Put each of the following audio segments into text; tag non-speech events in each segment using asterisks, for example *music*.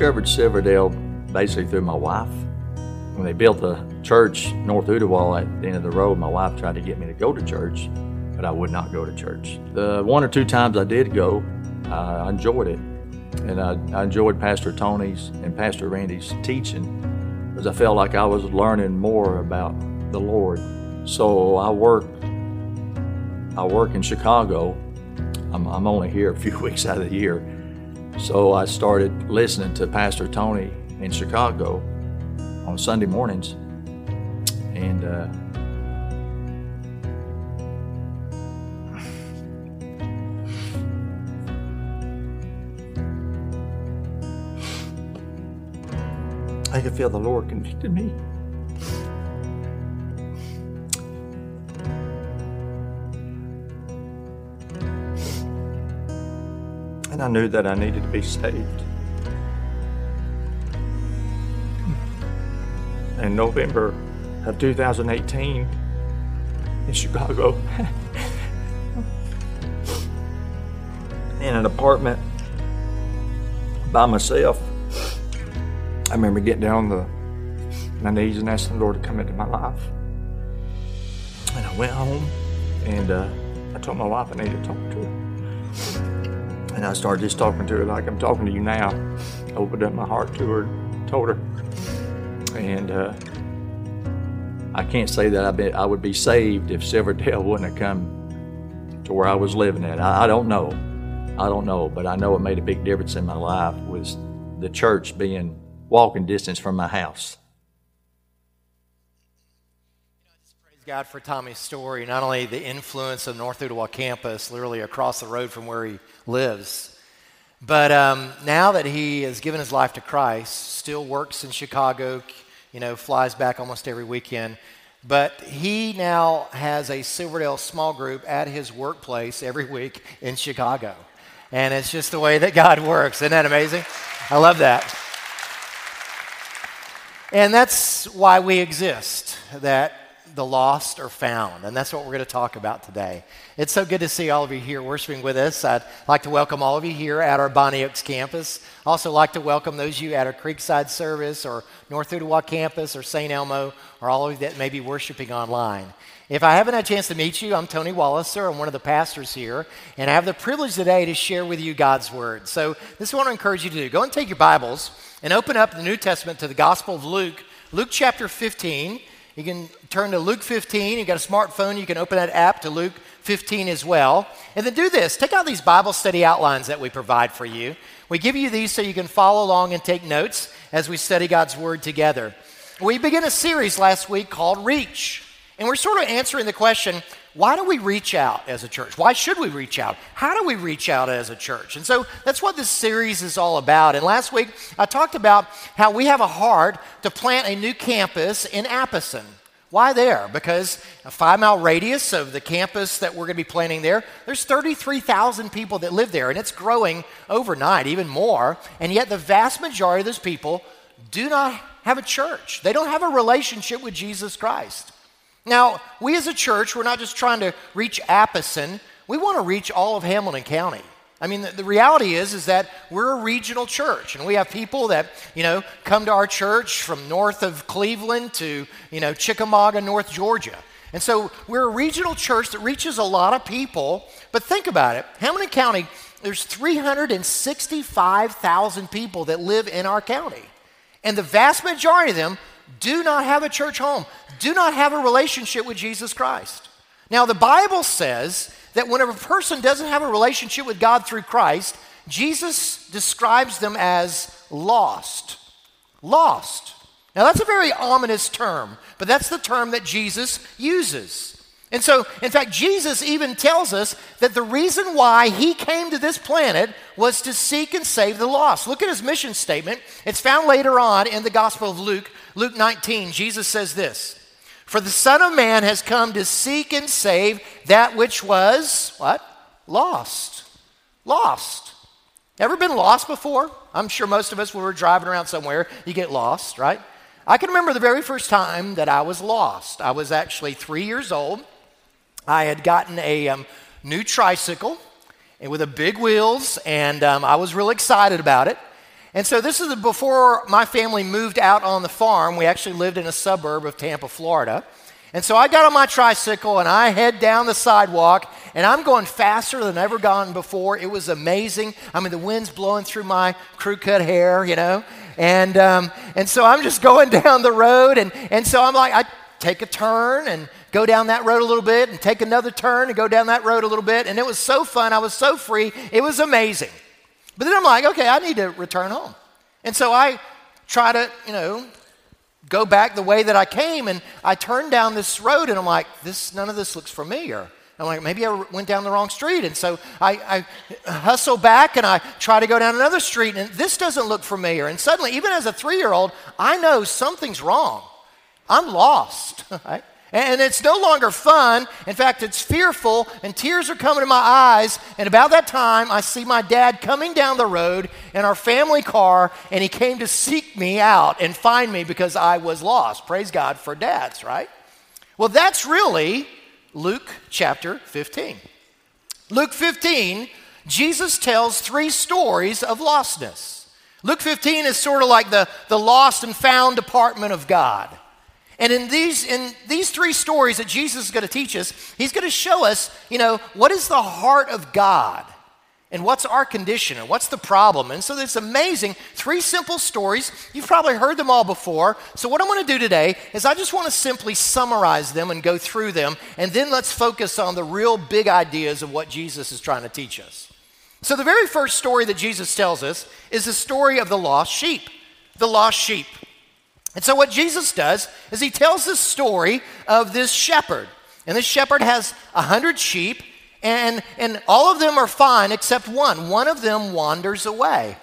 Discovered Silverdale basically through my wife. When they built the church North Ooltewah at the end of the road, my wife tried to get me to go to church, but I would not go to church. The one or two times I did go, I enjoyed it. And I, I enjoyed Pastor Tony's and Pastor Randy's teaching because I felt like I was learning more about the Lord. So I work, I work in Chicago. I'm, I'm only here a few *laughs* weeks out of the year. So I started listening to Pastor Tony in Chicago on Sunday mornings. And uh, I could feel the Lord convicted me. And I knew that I needed to be saved. In November of 2018 in Chicago, in an apartment by myself, I remember getting down on the, my knees and asking the Lord to come into my life. And I went home and uh, I told my wife I needed to talk to her. And I started just talking to her like I'm talking to you now. I opened up my heart to her, told her. And uh, I can't say that I, be, I would be saved if Silverdale *laughs* wouldn't have come to where I was living at. I, I don't know. I don't know, but I know it made a big difference in my life was the church being walking distance from my house. God for Tommy's story, not only the influence of North Ooltewah campus, literally across the road from where he lives, but um, now that he has given his life to Christ, still works in Chicago, you know, flies back almost every weekend. But he now has a Silverdale small group at his workplace every week in Chicago. And it's just the way that God works. Isn't that amazing? I love that. And that's why we exist, that the lost are found. And that's what we're going to talk about today. It's so good to see all of you here worshiping with us. I'd like to welcome all of you here at our Bonnie Oaks campus. Also like to welcome those of you at our Creekside service or North Ooltewah campus or St. Elmo or all of you that may be worshiping online. If I haven't had a chance to meet you, I'm Tony Walliser. I'm one of the pastors here, and I have the privilege today to share with you God's Word. So, this is what I encourage you to do. Go and take your Bibles and open up the New Testament to the Gospel of Luke, Luke chapter 15. You can turn to Luke 15. You got a smartphone, you can open that app to Luke 15 as well. And then do this take out these Bible study outlines that we provide for you. We give you these so you can follow along and take notes as we study God's Word together. We began a series last week called Reach. And we're sort of answering the question why do we reach out as a church? Why should we reach out? How do we reach out as a church? And so that's what this series is all about. And last week I talked about how we have a heart to plant a new campus in Apison. Why there? Because a five mile radius of the campus that we're going to be planning there, there's 33,000 people that live there, and it's growing overnight, even more. And yet, the vast majority of those people do not have a church, they don't have a relationship with Jesus Christ. Now, we as a church, we're not just trying to reach Apison, we want to reach all of Hamilton County. I mean, the, the, reality is, is that we're a regional church, and we have people that, you know, come to our church from north of Cleveland to, you know, Chickamauga, North Georgia. And so we're a regional church that reaches a lot of people. But think about it. Hamilton County, there's 365,000 people that live in our county. And the vast majority of them do not have a church home, do not have a relationship with Jesus Christ. Now, the Bible says that whenever a person doesn't have a relationship with God through Christ, Jesus describes them as lost. Lost. Now, that's a very ominous term, but that's the term that Jesus uses. And so, in fact, Jesus even tells us that the reason why he came to this planet was to seek and save the lost. Look at his mission statement. It's found later on in the Gospel of Luke, Luke 19. Jesus says this For the Son of Man has come to seek and save that which was, what? Lost. Lost. Ever been lost before? I'm sure most of us, when we're driving around somewhere, you get lost, right? I can remember the very first time that I was lost. I was actually three years old. I had gotten a um, new tricycle and with a big wheels, and um, I was real excited about it. And so this is before my family moved out on the farm. We actually lived in a suburb of Tampa, Florida. And so I got on my tricycle and I head down the sidewalk and I'm going faster than i ever gone before. It was amazing. I mean, the wind's blowing through my crew cut hair, you know. And, um, and so I'm just *laughs* going down the road. And, and so I'm like, I take a turn and go down that road a little bit and take another turn and go down that road a little bit. And it was so fun. I was so free. It was amazing. But then I'm like, okay, I need to return home. And so I try to, you know, go back the way that I came. And I turn down this road and I'm like, this, none of this looks familiar. I'm like, maybe I went down the wrong street. And so I, I, hustle back and I try to go down another street, and this doesn't look familiar. And suddenly, even as a three year old, I know something's wrong. I'm lost. *laughs* Right? And it's no longer fun. In fact, it's fearful, and tears are coming to my eyes. And about that time, I see my dad coming down the road in our family car, and he came to seek me out and find me because I was lost. Praise God for dads, right? Well, that's really Luke chapter 15. Luke 15, Jesus tells three stories of lostness. Luke 15 is sort of like the, the lost and found department of God. And in these, in these three stories that Jesus is going to teach us, he's going to show us, you know, what is the heart of God and what's our condition and what's the problem. And so it's amazing. Three simple stories. You've probably heard them all before. So what I'm going to do today is I just want to simply summarize them and go through them. And then let's focus on the real big ideas of what Jesus is trying to teach us. So the very first story that Jesus tells us is the story of the lost sheep. The lost sheep. And so, what Jesus does is he tells the story of this shepherd. And this shepherd has a hundred sheep, and, and all of them are fine except one. One of them wanders away.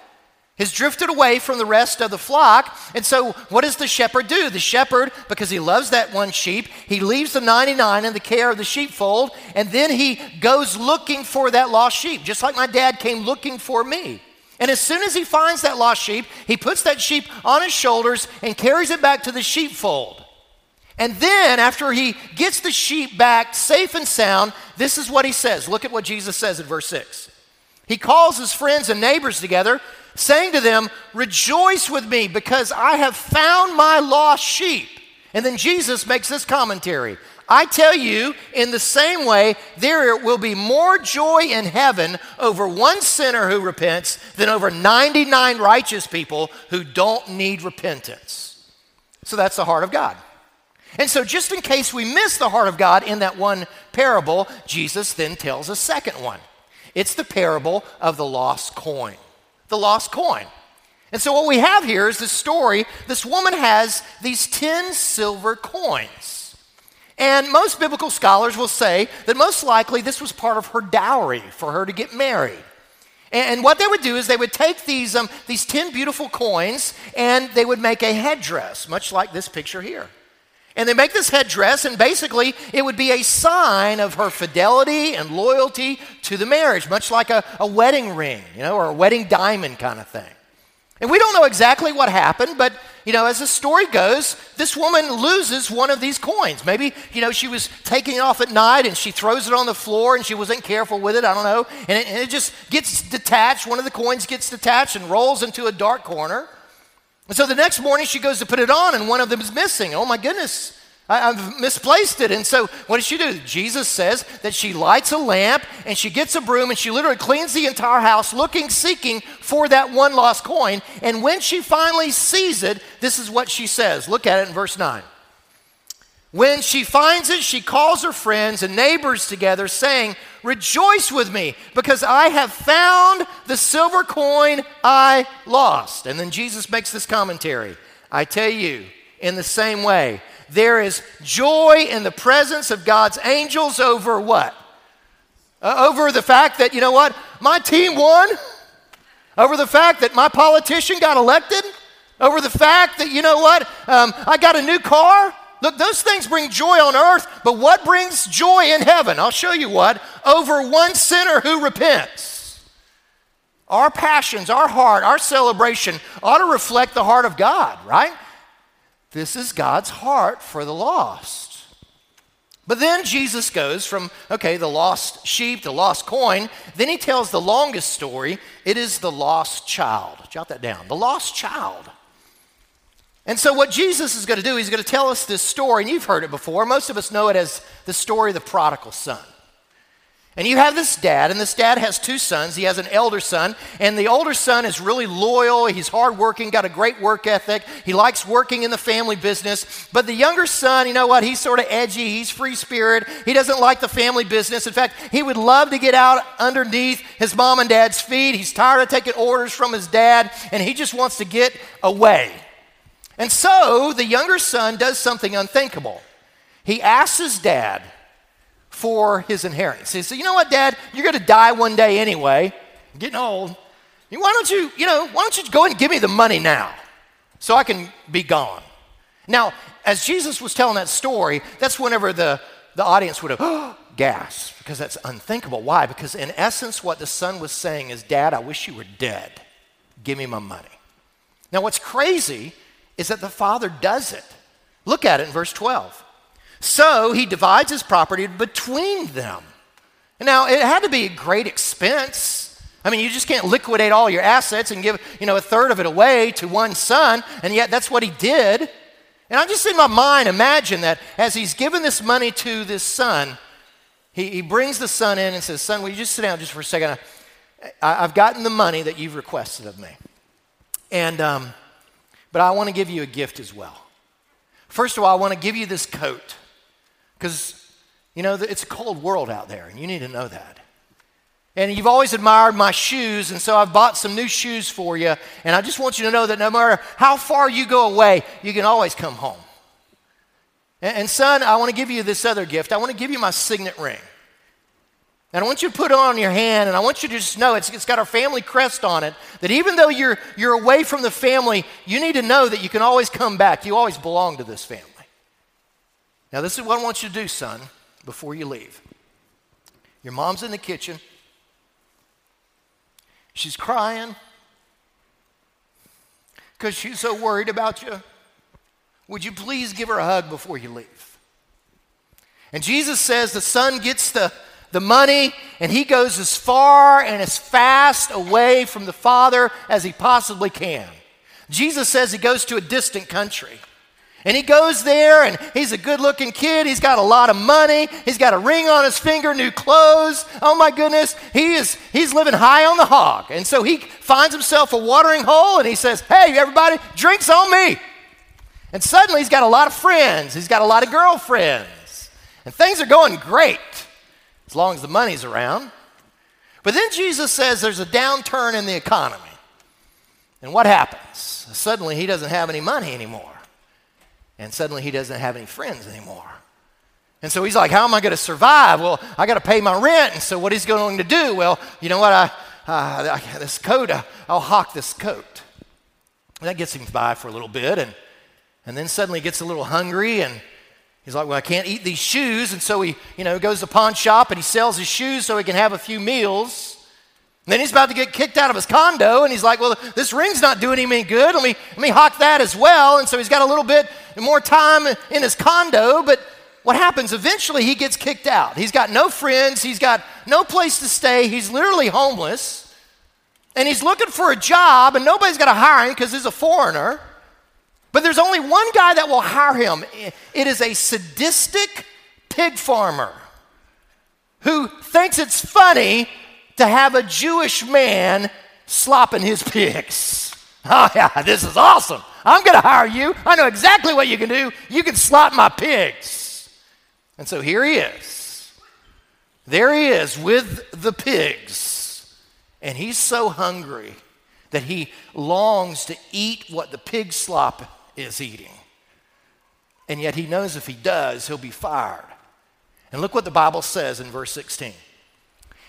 He's drifted away from the rest of the flock. And so, what does the shepherd do? The shepherd, because he loves that one sheep, he leaves the 99 in the care of the sheepfold, and then he goes looking for that lost sheep, just like my dad came looking for me. And as soon as he finds that lost sheep, he puts that sheep on his shoulders and carries it back to the sheepfold. And then, after he gets the sheep back safe and sound, this is what he says. Look at what Jesus says in verse 6. He calls his friends and neighbors together, saying to them, Rejoice with me, because I have found my lost sheep. And then Jesus makes this commentary I tell you, in the same way, there will be more joy in heaven over one sinner who repents than over 99 righteous people who don't need repentance. So that's the heart of God. And so, just in case we miss the heart of God in that one parable, Jesus then tells a second one. It's the parable of the lost coin. The lost coin. And so, what we have here is this story. This woman has these 10 silver coins. And most biblical scholars will say that most likely this was part of her dowry for her to get married. And what they would do is they would take these, um, these 10 beautiful coins and they would make a headdress, much like this picture here. And they make this headdress, and basically it would be a sign of her fidelity and loyalty to the marriage, much like a, a wedding ring, you know, or a wedding diamond kind of thing. And we don't know exactly what happened, but you know, as the story goes, this woman loses one of these coins. Maybe, you know, she was taking it off at night and she throws it on the floor and she wasn't careful with it. I don't know. And it, and it just gets detached. One of the coins gets detached and rolls into a dark corner. And so the next morning she goes to put it on and one of them is missing. Oh my goodness. I, have misplaced it. And so, what does she do? Jesus says that she lights a lamp and she gets a broom and she literally cleans the entire house looking, seeking for that one lost coin. And when she finally sees it, this is what she says. Look at it in verse 9. When she finds it, she calls her friends and neighbors together, saying, Rejoice with me, because I have found the silver coin I lost. And then Jesus makes this commentary I tell you, in the same way, There is joy in the presence of God's angels over what? Uh, over the fact that, you know what, my team won, over the fact that my politician got elected, over the fact that, you know what, um, I got a new car. Look, those things bring joy on earth, but what brings joy in heaven? I'll show you what. Over one sinner who repents. Our passions, our heart, our celebration ought to reflect the heart of God, right? This is God's heart for the lost. But then Jesus goes from, okay, the lost sheep, the lost coin. Then he tells the longest story. It is the lost child. Jot that down. The lost child. And so, what Jesus is going to do, he's going to tell us this story, and you've heard it before. Most of us know it as the story of the prodigal son. And you have this dad, and this dad has two sons. He has an elder son, and the older son is really loyal. He's hardworking, got a great work ethic. He likes working in the family business. But the younger son, you know what? He's sort of edgy. He's free spirit. He doesn't like the family business. In fact, he would love to get out underneath his mom and dad's feet. He's tired of taking orders from his dad, and he just wants to get away. And so the younger son does something unthinkable. He asks his dad, for his inheritance. He said, You know what, Dad? You're going to die one day anyway. I'm getting old. Why don't you, you know, why don't you go and give me the money now so I can be gone? Now, as Jesus was telling that story, that's whenever the, the audience would have *gasps* gasped because that's unthinkable. Why? Because in essence, what the son was saying is, Dad, I wish you were dead. Give me my money. Now, what's crazy is that the father does it. Look at it in verse 12. So he divides his property between them. Now, it had to be a great expense. I mean, you just can't liquidate all your assets and give, you know, a third of it away to one son, and yet that's what he did. And I'm just in my mind imagine that as he's given this money to this son, he, he brings the son in and says, Son, will you just sit down just for a second? I, have gotten the money that you've requested of me. And, um, but I want to give you a gift as well. First of all, I want to give you this coat. Because, you know, it's a cold world out there, and you need to know that. And you've always admired my shoes, and so I've bought some new shoes for you. And I just want you to know that no matter how far you go away, you can always come home. And, and son, I want to give you this other gift. I want to give you my signet ring. And I want you to put it on your hand, and I want you to just know it's, it's got our family crest on it. That even though you're, you're away from the family, you need to know that you can always come back. You always belong to this family. Now, this is what I want you to do, son, before you leave. Your mom's in the kitchen. She's crying because she's so worried about you. Would you please give her a hug before you leave? And Jesus says the son gets the, the money and he goes as far and as fast away from the father as he possibly can. Jesus says he goes to a distant country. And he goes there and he's a good looking kid. He's got a lot of money. He's got a ring on his finger, new clothes. Oh my goodness. He is, he's living high on the hog. And so he finds himself a watering hole and he says, Hey, everybody, drinks on me. And suddenly he's got a lot of friends. He's got a lot of girlfriends. And things are going great as long as the money's around. But then Jesus says there's a downturn in the economy. And what happens? Suddenly he doesn't have any money anymore and suddenly he doesn't have any friends anymore. And so he's like, How am I going to survive? Well, I got to pay my rent. And so what he's going to do? Well, you know what? I, uh, this coat, uh, I'll hawk this coat. And that gets him by for a little bit. And, and then suddenly gets a little hungry and he's like, Well, I can't eat these shoes. And so he, you know, goes to the pawn shop and he sells his shoes so he can have a few meals. And then he's about to get kicked out of his condo, and he's like, Well, this ring's not doing him any good. Let me, let me hawk that as well. And so he's got a little bit more time in his condo, but what happens? Eventually, he gets kicked out. He's got no friends, he's got no place to stay, he's literally homeless, and he's looking for a job, and nobody's going to hire him because he's a foreigner. But there's only one guy that will hire him. It is a sadistic pig farmer who thinks it's funny to have a Jewish man slopping his pigs. *laughs* Oh, yeah, this is awesome. I'm going to hire you. I know exactly what you can do. You can slop my pigs. And so here he is. There he is with the pigs. And he's so hungry that he longs to eat what the pig slop is eating. And yet he knows if he does, he'll be fired. And look what the Bible says in verse 16.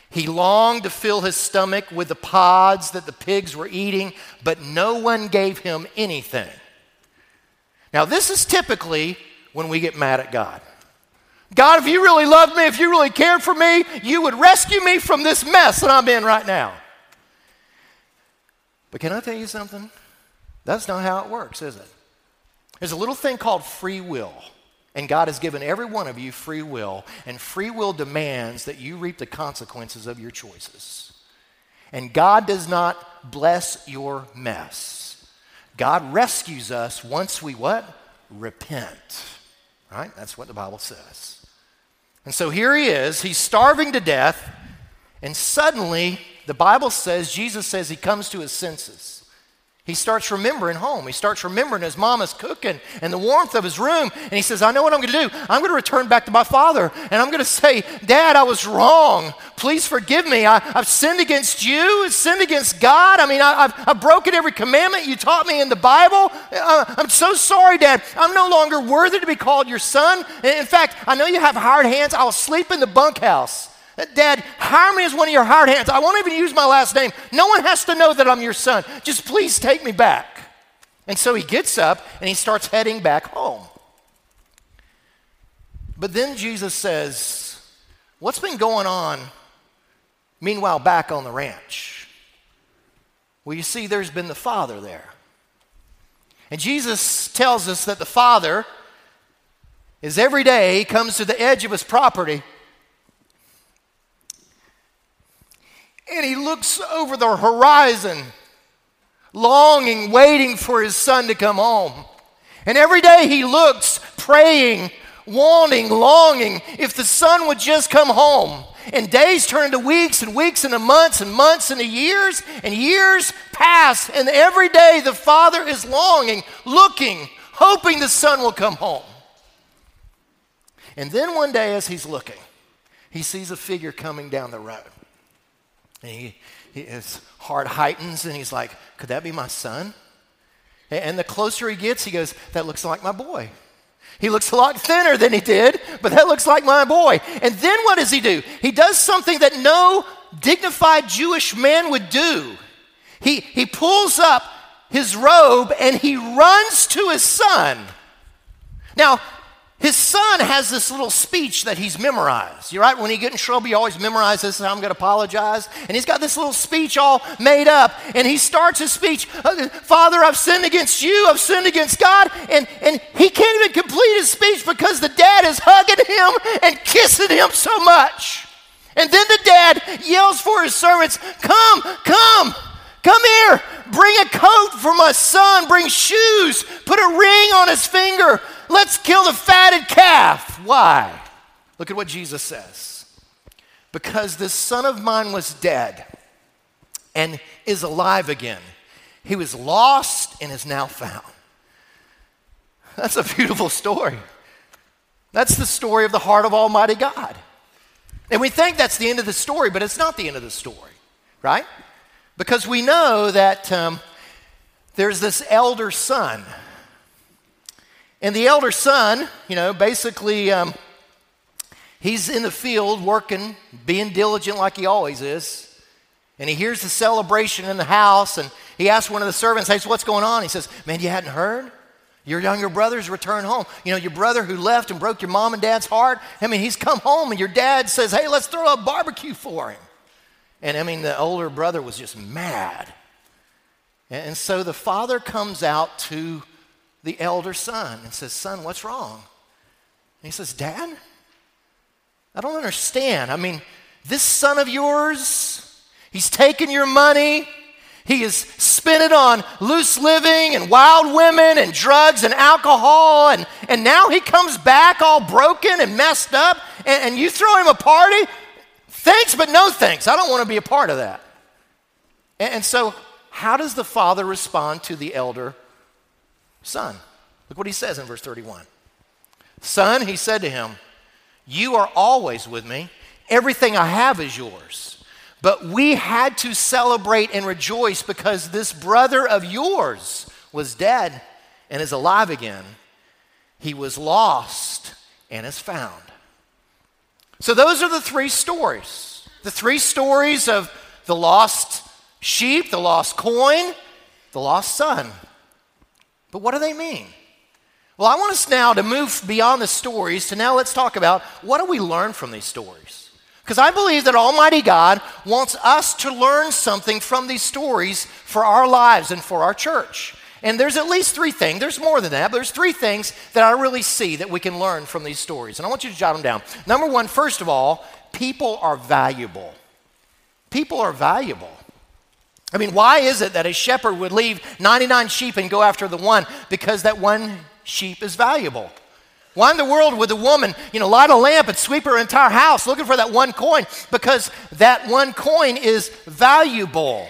He longed to fill his stomach with the pods that the pigs were eating, but no one gave him anything. Now, this is typically when we get mad at God. God, if you really loved me, if you really cared for me, you would rescue me from this mess that I'm in right now. But can I tell you something? That's not how it works, is it? There's a little thing called free will. And God has given every one of you free will, and free will demands that you reap the consequences of your choices. And God does not bless your mess. God rescues us once we what? Repent. Right? That's what the Bible says. And so here he is, he's starving to death, and suddenly the Bible says, Jesus says he comes to his senses. He starts remembering home. He starts remembering his mama's cooking and the warmth of his room. And he says, I know what I'm going to do. I'm going to return back to my father and I'm going to say, Dad, I was wrong. Please forgive me. I, have sinned against you, I've sinned against God. I mean, I, have I've broken every commandment you taught me in the Bible. Uh, I'm so sorry, Dad. I'm no longer worthy to be called your son. In fact, I know you have hard hands. I'll sleep in the bunkhouse. Dad, hire me as one of your hired hands. I won't even use my last name. No one has to know that I'm your son. Just please take me back. And so he gets up and he starts heading back home. But then Jesus says, What's been going on meanwhile back on the ranch? Well, you see, there's been the father there. And Jesus tells us that the father is every day he comes to the edge of his property and he looks over the horizon, longing, waiting for his son to come home. And every day he looks, praying, wanting, longing, if the son would just come home. And days turn into weeks, and weeks into months, and months into years, and years pass. And every day the father is longing, looking, hoping the son will come home. And then one day, as he's looking, he sees a figure coming down the road. And he, he, his heart heightens and he's like, Could that be my son? And the closer he gets, he goes, That looks like my boy. He looks a lot thinner than he did, but that looks like my boy. And then what does he do? He does something that no dignified Jewish man would do. He, he pulls up his robe and he runs to his son. Now, his son has this little speech that he's memorized. You're right, when he get in trouble, he always memorizes this, I'm going to apologize. And he's got this little speech all made up. And he starts his speech, uh, Father, I've sinned against you, I've sinned against God. And, and he can't even complete his speech because the dad is hugging him and kissing him so much. And then the dad yells for his servants, Come, come, come here, bring a coat for my son, bring shoes, put a ring on his finger let's kill the fatted calf. Why? Look at what Jesus says. Because this son of mine was dead and is alive again. He was lost and is now found. That's a beautiful story. That's the story of the heart of Almighty God. And we think that's the end of the story, but it's not the end of the story, right? Because we know that um, there's this elder son and the elder son, you know, basically, um, he's in the field working, being diligent like he always is. And he hears the celebration in the house, and he asks one of the servants, Hey, so what's going on? He says, Man, you hadn't heard? Your younger brother's returned home. You know, your brother who left and broke your mom and dad's heart. I mean, he's come home, and your dad says, Hey, let's throw a barbecue for him. And I mean, the older brother was just mad. And so the father comes out to the elder son and says, Son, what's wrong? And he says, Dad, I don't understand. I mean, this son of yours, he's taken your money. He has spent it on loose living and wild women and drugs and alcohol. And, and now he comes back all broken and messed up. And, and you throw him a party? Thanks, but no thanks. I don't want to be a part of that. And, and so, how does the father respond to the elder son. Look what he says in verse 31. Son, he said to him, You are always with me. Everything I have is yours. But we had to celebrate and rejoice because this brother of yours was dead and is alive again. he was lost and is found. So, those are the three stories. The three stories of the lost sheep, the lost coin, the lost son. But what do they mean? Well, I want us now to move beyond the stories to now let's talk about what do we learn from these stories? Because I believe that Almighty God wants us to learn something from these stories for our lives and for our church. And there's at least three things, there's more than that, but there's three things that I really see that we can learn from these stories. And I want you to jot them down. Number one, first of all, people are valuable. People are valuable. I mean, why is it that a shepherd would leave 99 sheep and go after the one? Because that one sheep is valuable. Why in the world would the woman, you know, light a lamp and sweep her entire house looking for that one coin? Because that one coin is valuable.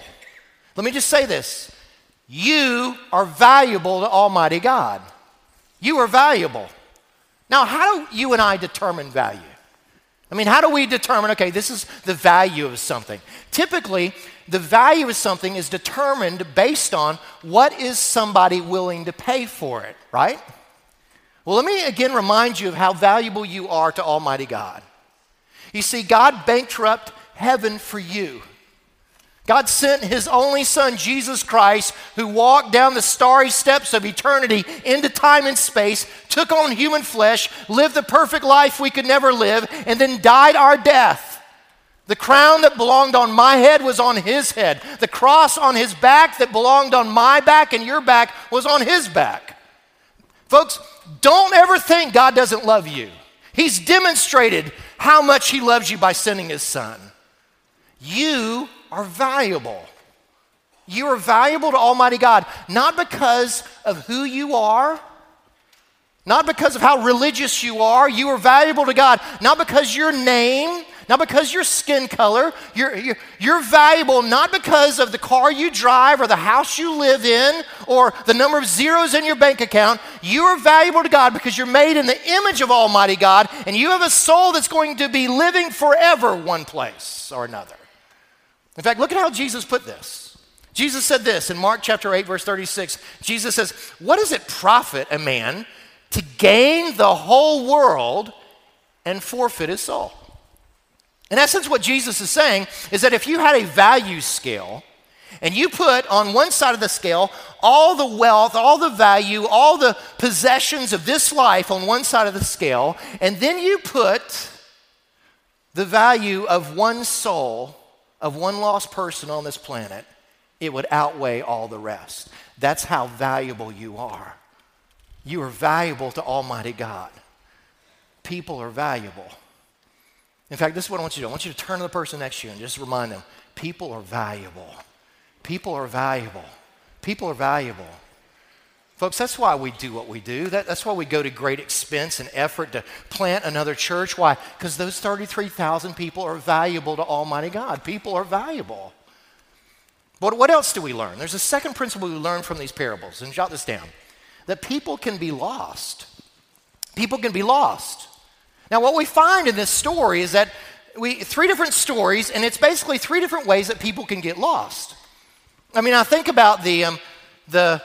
Let me just say this you are valuable to Almighty God. You are valuable. Now, how do you and I determine value? I mean, how do we determine, okay, this is the value of something? Typically, the value of something is determined based on what is somebody willing to pay for it, right? Well, let me again remind you of how valuable you are to Almighty God. You see, God bankrupt heaven for you. God sent his only son, Jesus Christ, who walked down the starry steps of eternity into time and space, took on human flesh, lived the perfect life we could never live, and then died our death. The crown that belonged on my head was on his head. The cross on his back that belonged on my back and your back was on his back. Folks, don't ever think God doesn't love you. He's demonstrated how much he loves you by sending his son. You are valuable. You are valuable to Almighty God, not because of who you are, not because of how religious you are. You are valuable to God, not because your name, not because your skin color. You're, you're, you're, valuable not because of the car you drive or the house you live in or the number of zeros in your bank account. You are valuable to God because you're made in the image of Almighty God and you have a soul that's going to be living forever one place or another. In fact, look at how Jesus put this. Jesus said this in Mark chapter 8, verse 36. Jesus says, What does it profit a man to gain the whole world and forfeit his soul? In essence, what Jesus is saying is that if you had a value scale, and you put on one side of the scale all the wealth, all the value, all the possessions of this life on one side of the scale, and then you put the value of one soul of one lost person on this planet, it would outweigh all the rest. That's how valuable you are. You are valuable to Almighty God. People are valuable. In fact, this is what I want you to do. I want you to turn to the person next to you and just remind them people are valuable. People are valuable. People are valuable. Folks, that's why we do what we do. That, that's why we go to great expense and effort to plant another church. Why? Because those 33,000 people are valuable to Almighty God. People are valuable. But what else do we learn? There's a second principle we learn from these parables, and jot this down that people can be lost. People can be lost. Now, what we find in this story is that we three different stories, and it's basically three different ways that people can get lost. I mean, I think about the um, the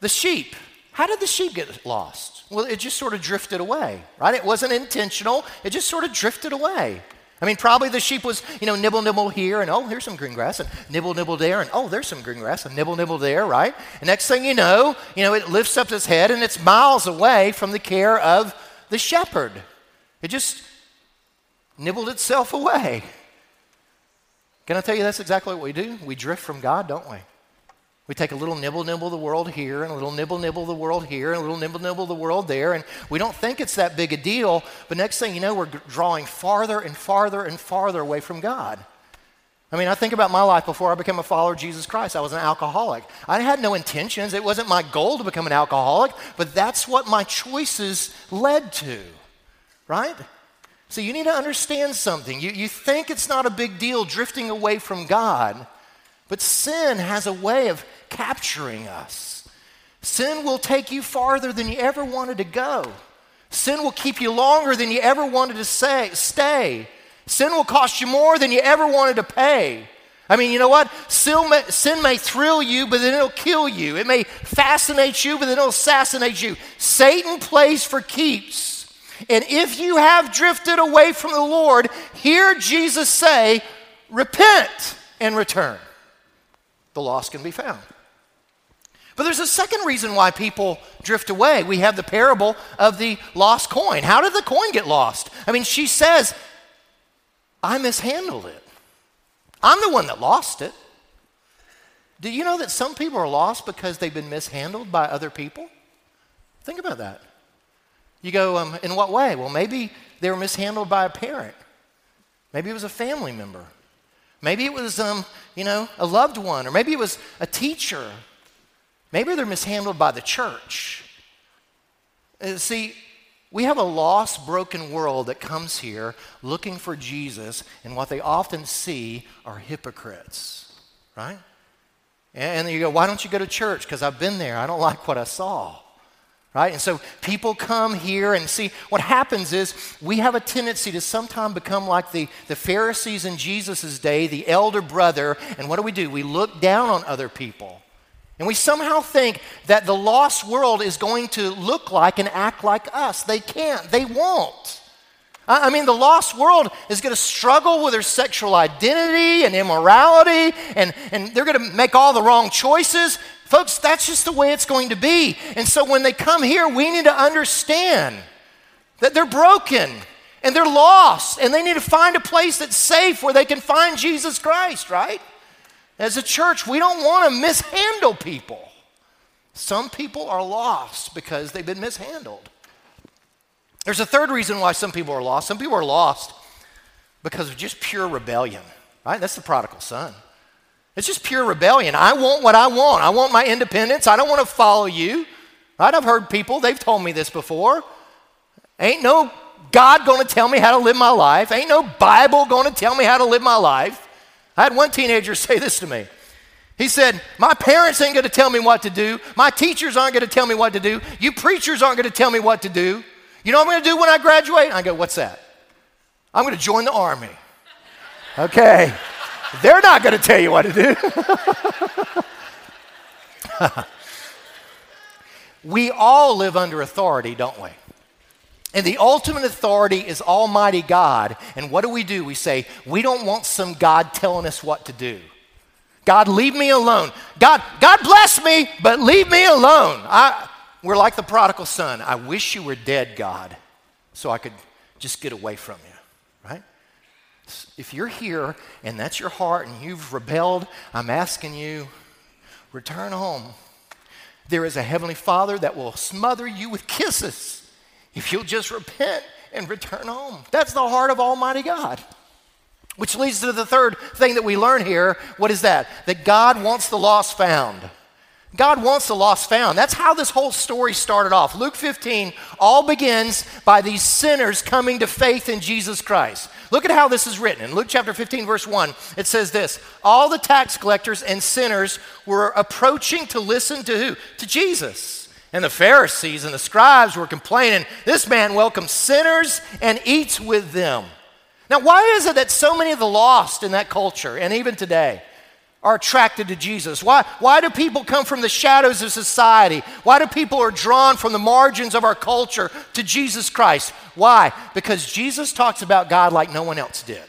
the sheep. How did the sheep get lost? Well, it just sort of drifted away, right? It wasn't intentional, it just sort of drifted away. I mean, probably the sheep was, you know, nibble, nibble here, and oh, here's some green grass, and nibble, nibble there, and oh, there's some green grass, and nibble, nibble there, right? And next thing you know, you know, it lifts up its head and it's miles away from the care of the shepherd. It just nibbled itself away. Can I tell you that's exactly what we do? We drift from God, don't we? We take a little nibble nibble the world here, and a little nibble nibble the world here, and a little nibble nibble the world there, and we don't think it's that big a deal, but next thing you know, we're drawing farther and farther and farther away from God. I mean, I think about my life before I became a follower of Jesus Christ. I was an alcoholic. I had no intentions. It wasn't my goal to become an alcoholic, but that's what my choices led to, right? So you need to understand something. You, you think it's not a big deal drifting away from God, but sin has a way of capturing us. Sin will take you farther than you ever wanted to go. Sin will keep you longer than you ever wanted to say, stay. Sin will cost you more than you ever wanted to pay. I mean, you know what? Sin may, sin may thrill you, but then it'll kill you. It may fascinate you, but then it'll assassinate you. Satan plays for keeps. And if you have drifted away from the Lord, hear Jesus say, repent and return. The lost can be found. But there's a second reason why people drift away. We have the parable of the lost coin. How did the coin get lost? I mean, she says, I mishandled it. I'm the one that lost it. Do you know that some people are lost because they've been mishandled by other people? Think about that. You go, um, in what way? Well, maybe they were mishandled by a parent. Maybe it was a family member. Maybe it was, um, you know, a loved one, or maybe it was a teacher. Maybe they're mishandled by the church. Uh, see, we have a lost, broken world that comes here looking for Jesus, and what they often see are hypocrites, right? And you go, Why don't you go to church? Because I've been there. I don't *laughs* like what I saw. Right? And so people come here and see what happens is we have a tendency to sometimes become like the, the Pharisees in Jesus' day, the elder brother. And what do we do? We look down on other people. And we somehow think that the lost world is going to look like and act like us. They can't, they won't. I mean, the lost world is going to struggle with their sexual identity and immorality, and, and they're going to make all the wrong choices. Folks, that's just the way it's going to be. And so when they come here, we need to understand that they're broken and they're lost, and they need to find a place that's safe where they can find Jesus Christ, right? As a church, we don't want to mishandle people. Some people are lost because they've been mishandled. There's a third reason why some people are lost. Some people are lost because of just pure rebellion, right? That's the prodigal son. It's just pure rebellion. I want what I want. I want my independence. I don't want to follow you. Right? I've heard people, they've told me this before. Ain't no God going to tell me how to live my life. Ain't no Bible going to tell me how to live my life. I had one teenager *laughs* say this to me. He said, My parents ain't going to tell me what to do. My teachers aren't going to tell me what to do. You preachers aren't going to tell me what to do. You know what I'm going to do when I graduate? I go, What's that? I'm going to join the army. *laughs* Okay. They're not going to tell you what to do. *laughs* we all live under authority, don't we? And the ultimate authority is Almighty God. And what do we do? We say, we don't want some God telling us what to do. God, leave me alone. God, God bless me, but leave me alone. I, we're like the prodigal son. I wish you were dead, God, so I could just get away from you? If you're here and that's your heart and you've rebelled, I'm asking you, return home. There is a Heavenly Father that will smother you with kisses if you'll just repent and return home. That's the heart of Almighty God. Which leads to the third thing that we learn here. What is that? That God wants the lost found. God wants the lost found. That's how this whole story started off. Luke 15 all begins by these sinners coming to faith in Jesus Christ. Look at how this is written. In Luke chapter 15, verse 1, it says this All the tax collectors and sinners were approaching to listen to who? To Jesus. And the Pharisees and the scribes were complaining, This man welcomes sinners and eats with them. Now, why is it that so many of the lost in that culture, and even today, are attracted to Jesus? Why, why do people come from the shadows of society? Why do people are drawn from the margins of our culture to Jesus Christ? Why? Because Jesus talks about God like no one else did.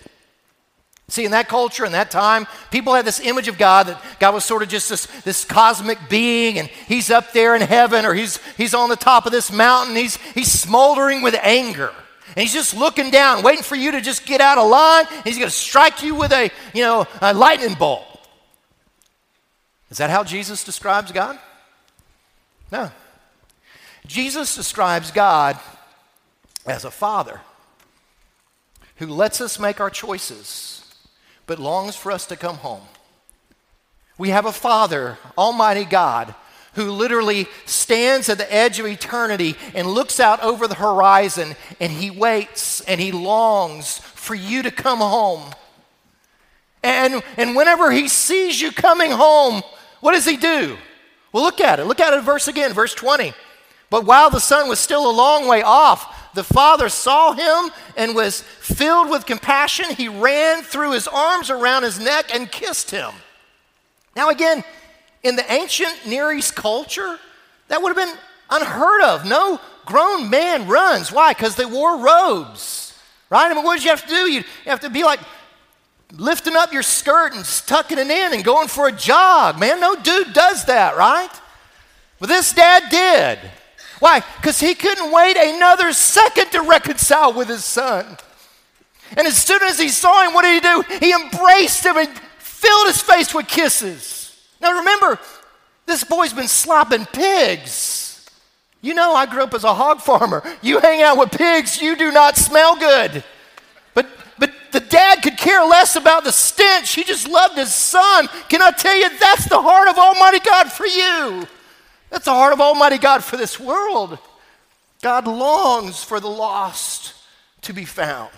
See, in that culture, in that time, people had this image of God that God was sort of just this, this cosmic being, and he's up there in heaven, or he's, he's on the top of this mountain. He's, he's smoldering with anger. And he's just looking down, waiting for you to just get out of line. he's going to strike you with a, you know, a lightning bolt. Is that how Jesus describes God? No. Jesus describes God as a father who lets us make our choices but longs for us to come home. We have a Father, Almighty God, who literally stands at the edge of eternity and looks out over the horizon and he waits and he longs for you to come home. And, and whenever he sees you coming home, what does he do? Well, look at it. Look at it, verse again, verse 20. But while the son was still a long way off, The father saw him and was filled with compassion. He ran, threw his arms around his neck, and kissed him. Now, again, in the ancient Near East culture, that would have been unheard of. No grown man runs. Why? Because they wore robes, right? I mean, what did you have to do? You have to be like lifting up your skirt and tucking it in and going for a jog. Man, no dude does that, right? But this dad did. Why? Because he couldn't wait another second to reconcile with his son. And as soon as he saw him, what did he do? He embraced him and filled his face with kisses. Now remember, this boy's been slopping pigs. You know, I grew up as a hog farmer. You hang out with pigs, you do not smell good. But, less about the stench. He just loved his son. Can I tell you, that's the heart of Almighty God for you. That's the heart of Almighty God for this world. God longs for the lost to be found.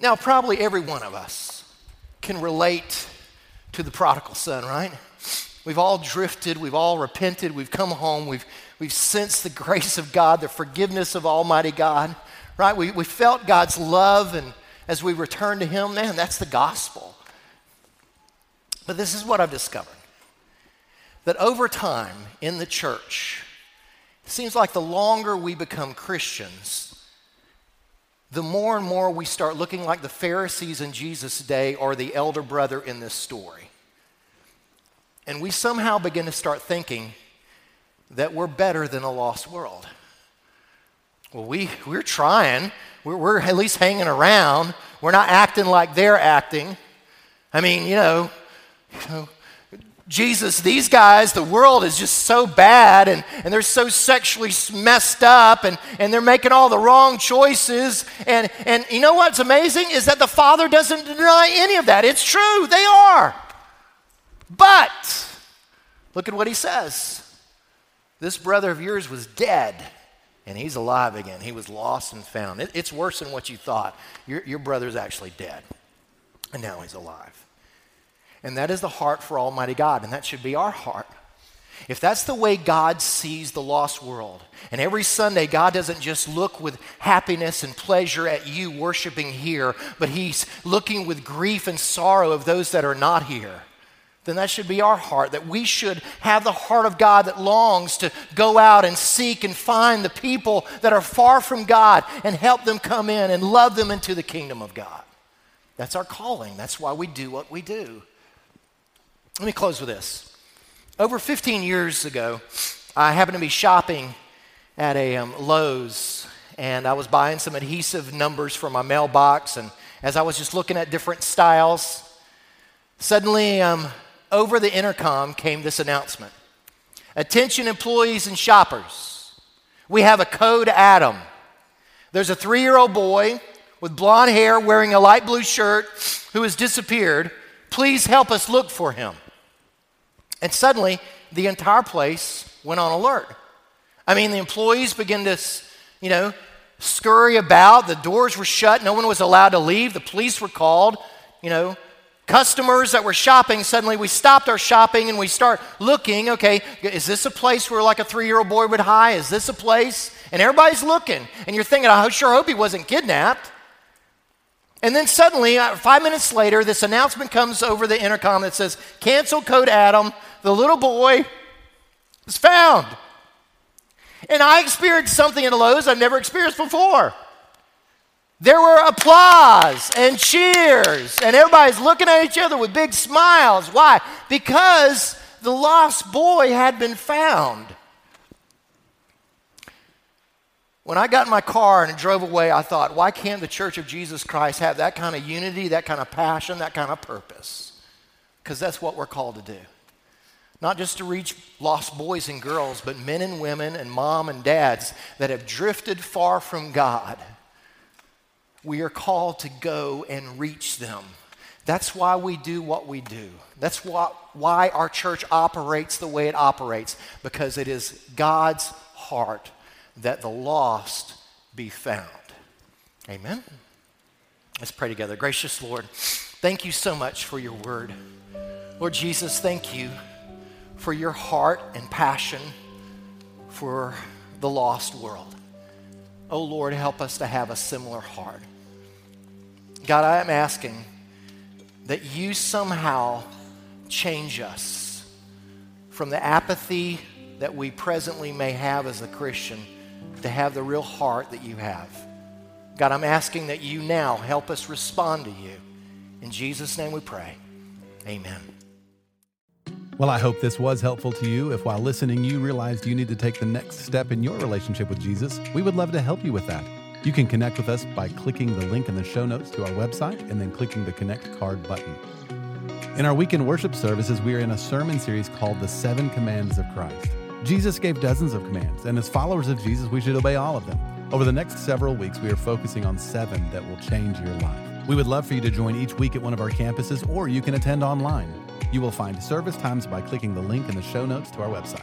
Now, probably every one of us can relate to the prodigal son, right? We've all drifted, we've all repented, we've come home, we've, we've sensed the *laughs* grace of God, the forgiveness of Almighty God, right? We, we felt God's love, and as we return to Him, man, that's the gospel. But this is what I've discovered that over time in the church, it seems like the longer we become Christians, the more and more we start looking like the Pharisees in Jesus' day or the elder brother in this story. And we somehow begin to start thinking that we're better than a lost world. Well, we, we're trying. We're, we're at least hanging around. We're not acting like they're acting. I mean, you know, you know Jesus, these guys, the world is just so bad and, and they're so sexually messed up and, and they're making all the wrong choices. And, and you know what's amazing is that the Father doesn't deny any of that. It's true, they are. But look at what he says this brother of yours was dead and he's alive again. He was lost and found. It, it's worse than what you thought. Your, your brother's actually dead and now he's alive. And that is the heart for Almighty God, and that should be our heart. If that's the way God sees the lost world, and every Sunday God doesn't just look with happiness and pleasure at you worshiping here, but He's looking with grief and sorrow of those that are not here, then that should be our heart. That we should have the heart of God that longs to go out and seek and find the people that are far from God and help them come in and love them into the kingdom of God. That's our calling. That's why we do what we do. Let me close with this. Over 15 years ago, I happened to be shopping at a um, Lowe's and I was buying some adhesive numbers for my mailbox. And as I was just looking at different styles, suddenly um, over the intercom came this announcement Attention, employees and shoppers. We have a code Adam. There's a three year old boy with blonde hair wearing a light blue shirt who has disappeared. Please help us look for him. And suddenly, the entire place went on alert. I mean, the employees began to, you know, scurry about. The doors were shut. No one was allowed to leave. The police were called. You know, customers that were shopping, suddenly we stopped our shopping and we start looking. Okay, is this a place where like a three year old boy would hide? Is this a place? And everybody's looking. And you're thinking, I sure hope he wasn't kidnapped. And then suddenly, uh, five minutes later, this announcement comes over the intercom that says, Cancel Code Adam the little boy was found. And I experienced something in Lowe's I've never experienced before. There were applause and cheers, and everybody's looking at each other with big smiles. Why? Because the lost boy had been found. When I got in my car and drove away, I thought, why can't the Church of Jesus Christ have that kind of unity, that kind of passion, that kind of purpose? Because that's what we're called to do not just to reach lost boys and girls, but men and women and mom and dads that have drifted far from God. We are called to go and reach them. That's why we do what we do. That's why, why our church operates the way it operates, because it is God's heart that the lost be found. Amen. Let's pray together. Gracious Lord, thank you so much for your word. Lord Jesus, thank you for your heart and passion for the lost world. oh Lord, help us to have a similar heart. God, I am asking that you somehow change us from the apathy that we presently may have as a Christian to have the real heart that you have. God, I'm asking that you now help us respond to you. In Jesus' name we pray. Amen. Well, I hope this was helpful to you. If while listening you realized you need to take the next step in your relationship with Jesus, we would love to help you with that. You can connect with us by clicking the link in the show notes to our website and then clicking the Connect card button. In our weekend worship services, we are in a sermon series called The Seven Commands of Christ. Jesus gave dozens of commands, and as followers of Jesus, we should obey all of them. Over the next several weeks, we are focusing on seven that will change your life. We would love for you to join each week at one of our campuses, or you can attend online. You will find service times by clicking the link in the show notes to our website.